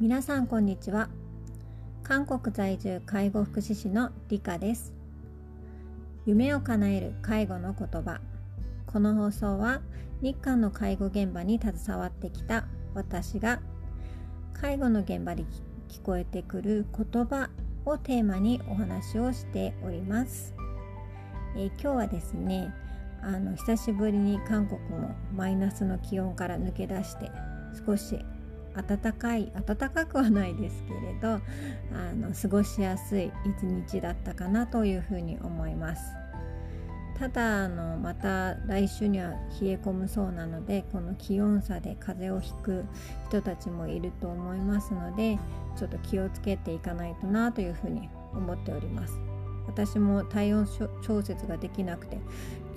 皆さんこんにちは。韓国在住介護福祉士の理香です。夢を叶える介護の言葉。この放送は日韓の介護現場に携わってきた私が介護の現場で聞こえてくる言葉をテーマにお話をしております、えー、今日はですねあの久しぶりに韓国もマイナスの気温から抜け出して少し暖かい暖かくはないですけれどあの過ごしやすい一日だったかなというふうに思います。ただあのまた来週には冷え込むそうなのでこの気温差で風邪をひく人たちもいると思いますのでちょっと気をつけていかないとなというふうに思っております。私も体温調節ができなくて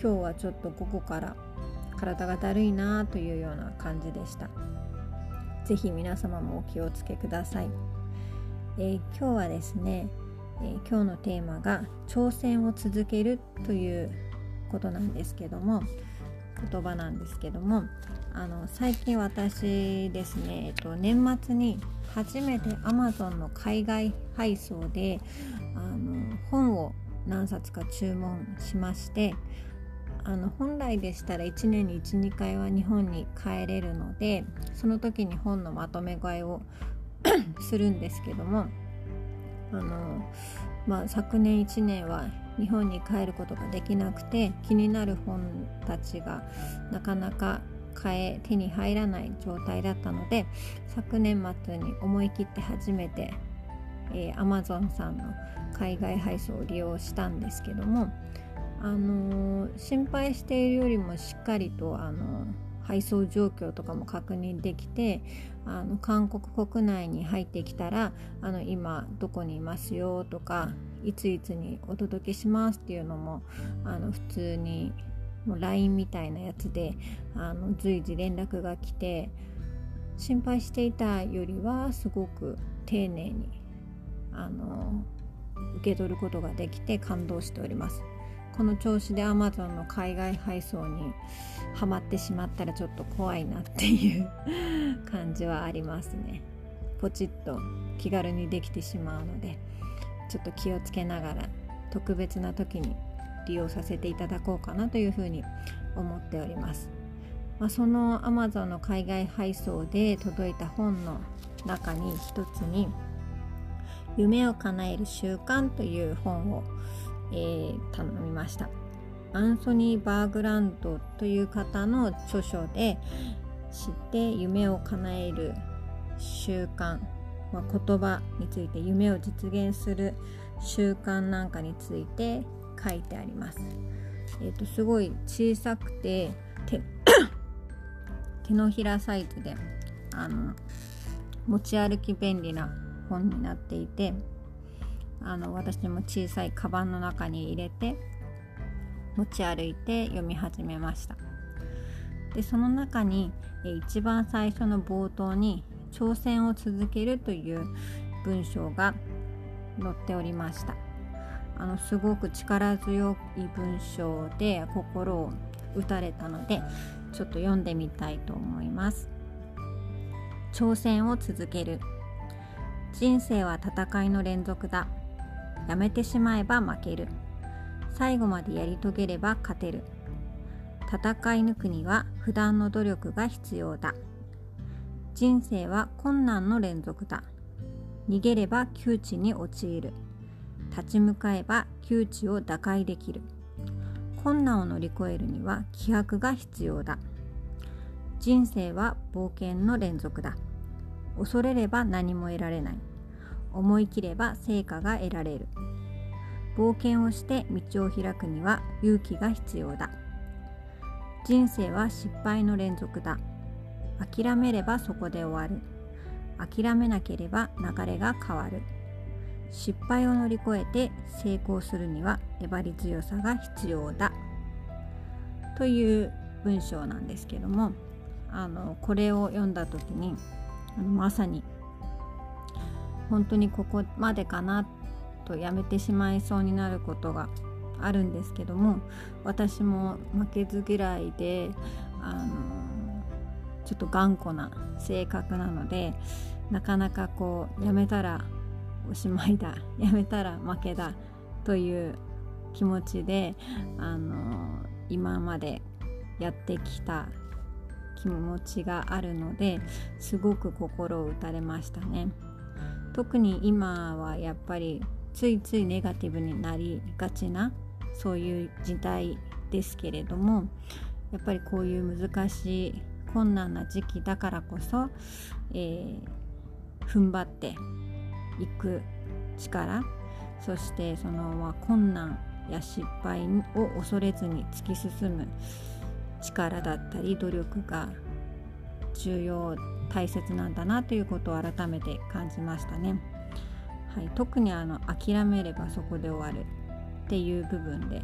今日はちょっと午後から体がだるいなというような感じでした。是非皆様もお気をつけください、えー、今日はですね、えー、今日のテーマが挑戦を続けるということなんですけども言葉なんですけどもあの最近私ですね、えっと、年末に初めて Amazon の海外配送であの本を何冊か注文しましてあの本来でしたら1年に12回は日本に帰れるのでその時に本のまとめ買いを するんですけどもあの、まあ、昨年1年は日本に帰ることができなくて気になる本たちがなかなか買え手に入らない状態だったので昨年末に思い切って初めて、えー、Amazon さんの海外配送を利用したんですけどもあの心配しているよりもしっかりとあの配送状況とかも確認できてあの韓国国内に入ってきたらあの今どこにいますよとかいついつにお届けしますっていうのもあの普通にもう LINE みたいなやつであの随時連絡が来て心配していたよりはすごく丁寧にあの受け取ることができて感動しております。この調子で Amazon の海外配送にはまってしまったらちょっと怖いなっていう感じはありますねポチッと気軽にできてしまうのでちょっと気をつけながら特別な時に利用させていただこうかなというふうに思っております、まあ、その Amazon の海外配送で届いた本の中に一つに「夢を叶える習慣」という本をえー、頼みました。アンソニー・バーグランドという方の著書で知って夢を叶える習慣、まあ、言葉について夢を実現する習慣なんかについて書いてあります。えーと、すごい小さくて手 手のひらサイズであの持ち歩き便利な本になっていてあの私も小さいカバンの中に入れて持ち歩いて読み始めましたでその中に一番最初の冒頭に「挑戦を続ける」という文章が載っておりました。あのすごく力強い文章で心を打たれたのでちょっと読んでみたいと思います。挑戦を続ける。人生は戦いの連続だ。やめてしまえば負ける。最後までやり遂げれば勝てる。戦い抜くには普段の努力が必要だ。人生は困難の連続だ。逃げれば窮地に陥る。立ち向かえば窮地を打開できる。困難を乗り越えるには気迫が必要だ。人生は冒険の連続だ。恐れれば何も得られない。思い切れば成果が得られる。冒険をして道を開くには勇気が必要だ。人生は失敗の連続だ。諦めればそこで終わる。諦めなければ流れが変わる。失敗を乗り越えて成功するには粘り強さが必要だ。という文章なんですけどもあのこれを読んだ時にあのまさに本当にここまでかなとやめてしまいそうになることがあるんですけども私も負けず嫌いであのちょっと頑固な性格なのでなかなかこうやめたらおしまいだ。やめたら負けだ。という気持ちであの今までやってきた気持ちがあるのですごく心を打たれましたね。特に今はやっぱりついついネガティブになりがちなそういう時代ですけれどもやっぱりこういう難しい困難な時期だからこそ、えー、踏ん張っていく力そしてその、困難や失敗を恐れずに突き進む力だったり努力が重要大切なんだなということを改めて感じましたね。はい、特にあの諦めればそこで終わるっていう部分で、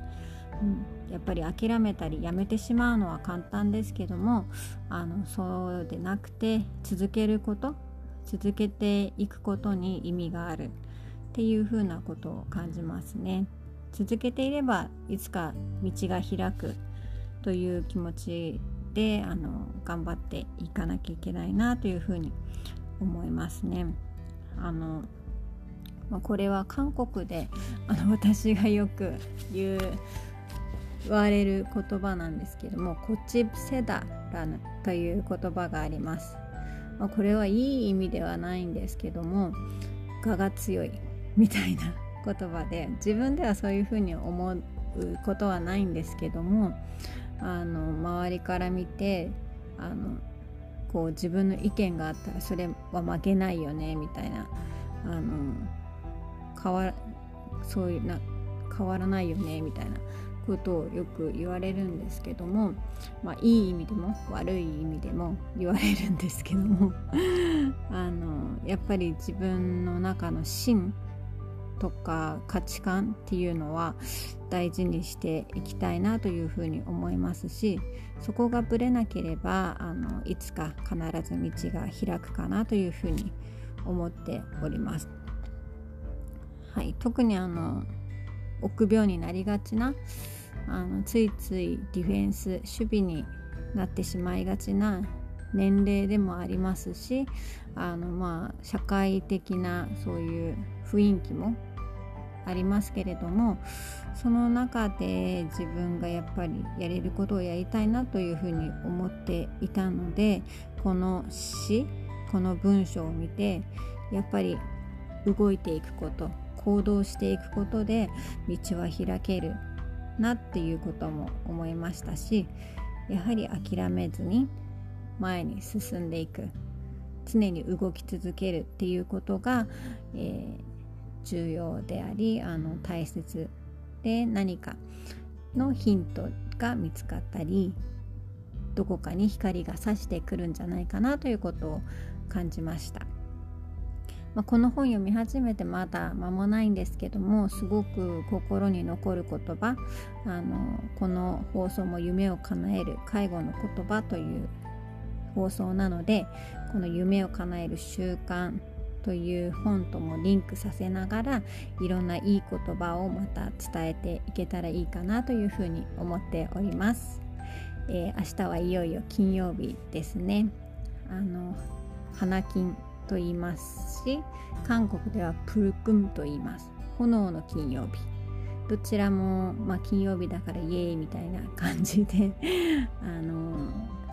やっぱり諦めたりやめてしまうのは簡単ですけどもあのそうでなくて続けること続けていくことに意味があるっていうふうなことを感じますね。続けていればいつか道が開くという気持ちであの頑張っていかなきゃいけないなというふうに思いますね。あの、これは韓国であの私がよく言うわれる言葉なんですけども「こちセダラヌ」という言葉があります。まあ、これはいい意味ではないんですけども我が強いみたいな言葉で自分ではそういうふうに思うことはないんですけどもあの周りから見てあのこう自分の意見があったらそれは負けないよねみたいなあの変わそういうな変わらないよねみたいなことをよく言われるんですけども、まあ、いい意味でも悪い意味でも言われるんですけども あのやっぱり自分の中の芯とか価値観っていうのは大事にしていきたいなというふうに思いますしそこがぶれなければあのいつか必ず道が開くかなというふうに思っております。はい、特にあの臆病になりがちなあのついついディフェンス守備になってしまいがちな年齢でもありますしあのまあ社会的なそういう雰囲気もありますけれどもその中で自分がやっぱりやれることをやりたいなというふうに思っていたのでこの詩この文章を見てやっぱり動いていくこと行動していくことで道は開けるなっていうことも思いましたしやはり諦めずに前に進んでいく常に動き続けるっていうことが、えー、重要でありあの大切で何かのヒントが見つかったりどこかに光が差してくるんじゃないかなということを感じました。まあ、この本読み始めてまだ間もないんですけどもすごく心に残る言葉あのこの放送も夢を叶える介護の言葉という放送なのでこの夢を叶える習慣という本ともリンクさせながらいろんないい言葉をまた伝えていけたらいいかなというふうに思っております、えー、明日はいよいよ金曜日ですね。あの花金と言いますし韓国ではプルクンと言います。炎の金曜日。どちらも、まあ、金曜日だからイエーイみたいな感じで あの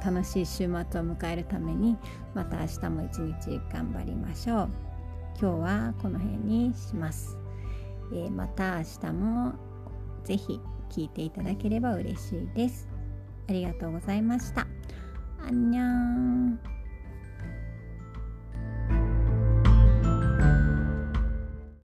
楽しい週末を迎えるためにまた明日も一日頑張りましょう。今日はこの辺にします、えー、また明日もぜひ聞いていただければ嬉しいです。ありがとうございました。アンニャン。